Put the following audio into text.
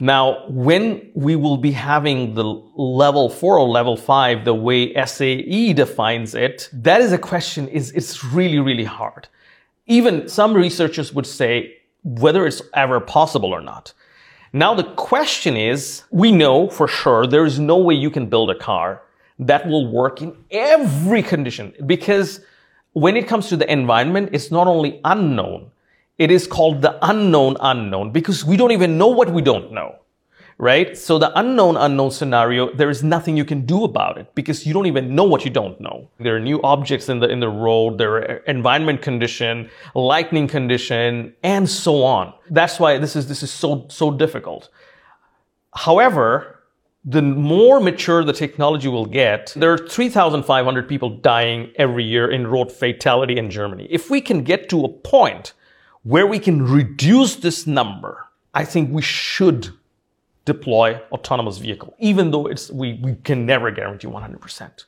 Now, when we will be having the level four or level five, the way SAE defines it, that is a question is it's really, really hard. Even some researchers would say whether it's ever possible or not. Now the question is, we know for sure there is no way you can build a car that will work in every condition because when it comes to the environment, it's not only unknown, it is called the unknown unknown because we don't even know what we don't know. Right? So the unknown unknown scenario, there is nothing you can do about it because you don't even know what you don't know. There are new objects in the in the road, there are environment condition, lightning condition, and so on. That's why this is this is so so difficult. However, the more mature the technology will get, there are 3,500 people dying every year in road fatality in Germany. If we can get to a point where we can reduce this number, I think we should deploy autonomous vehicle, even though it's, we, we can never guarantee 100%.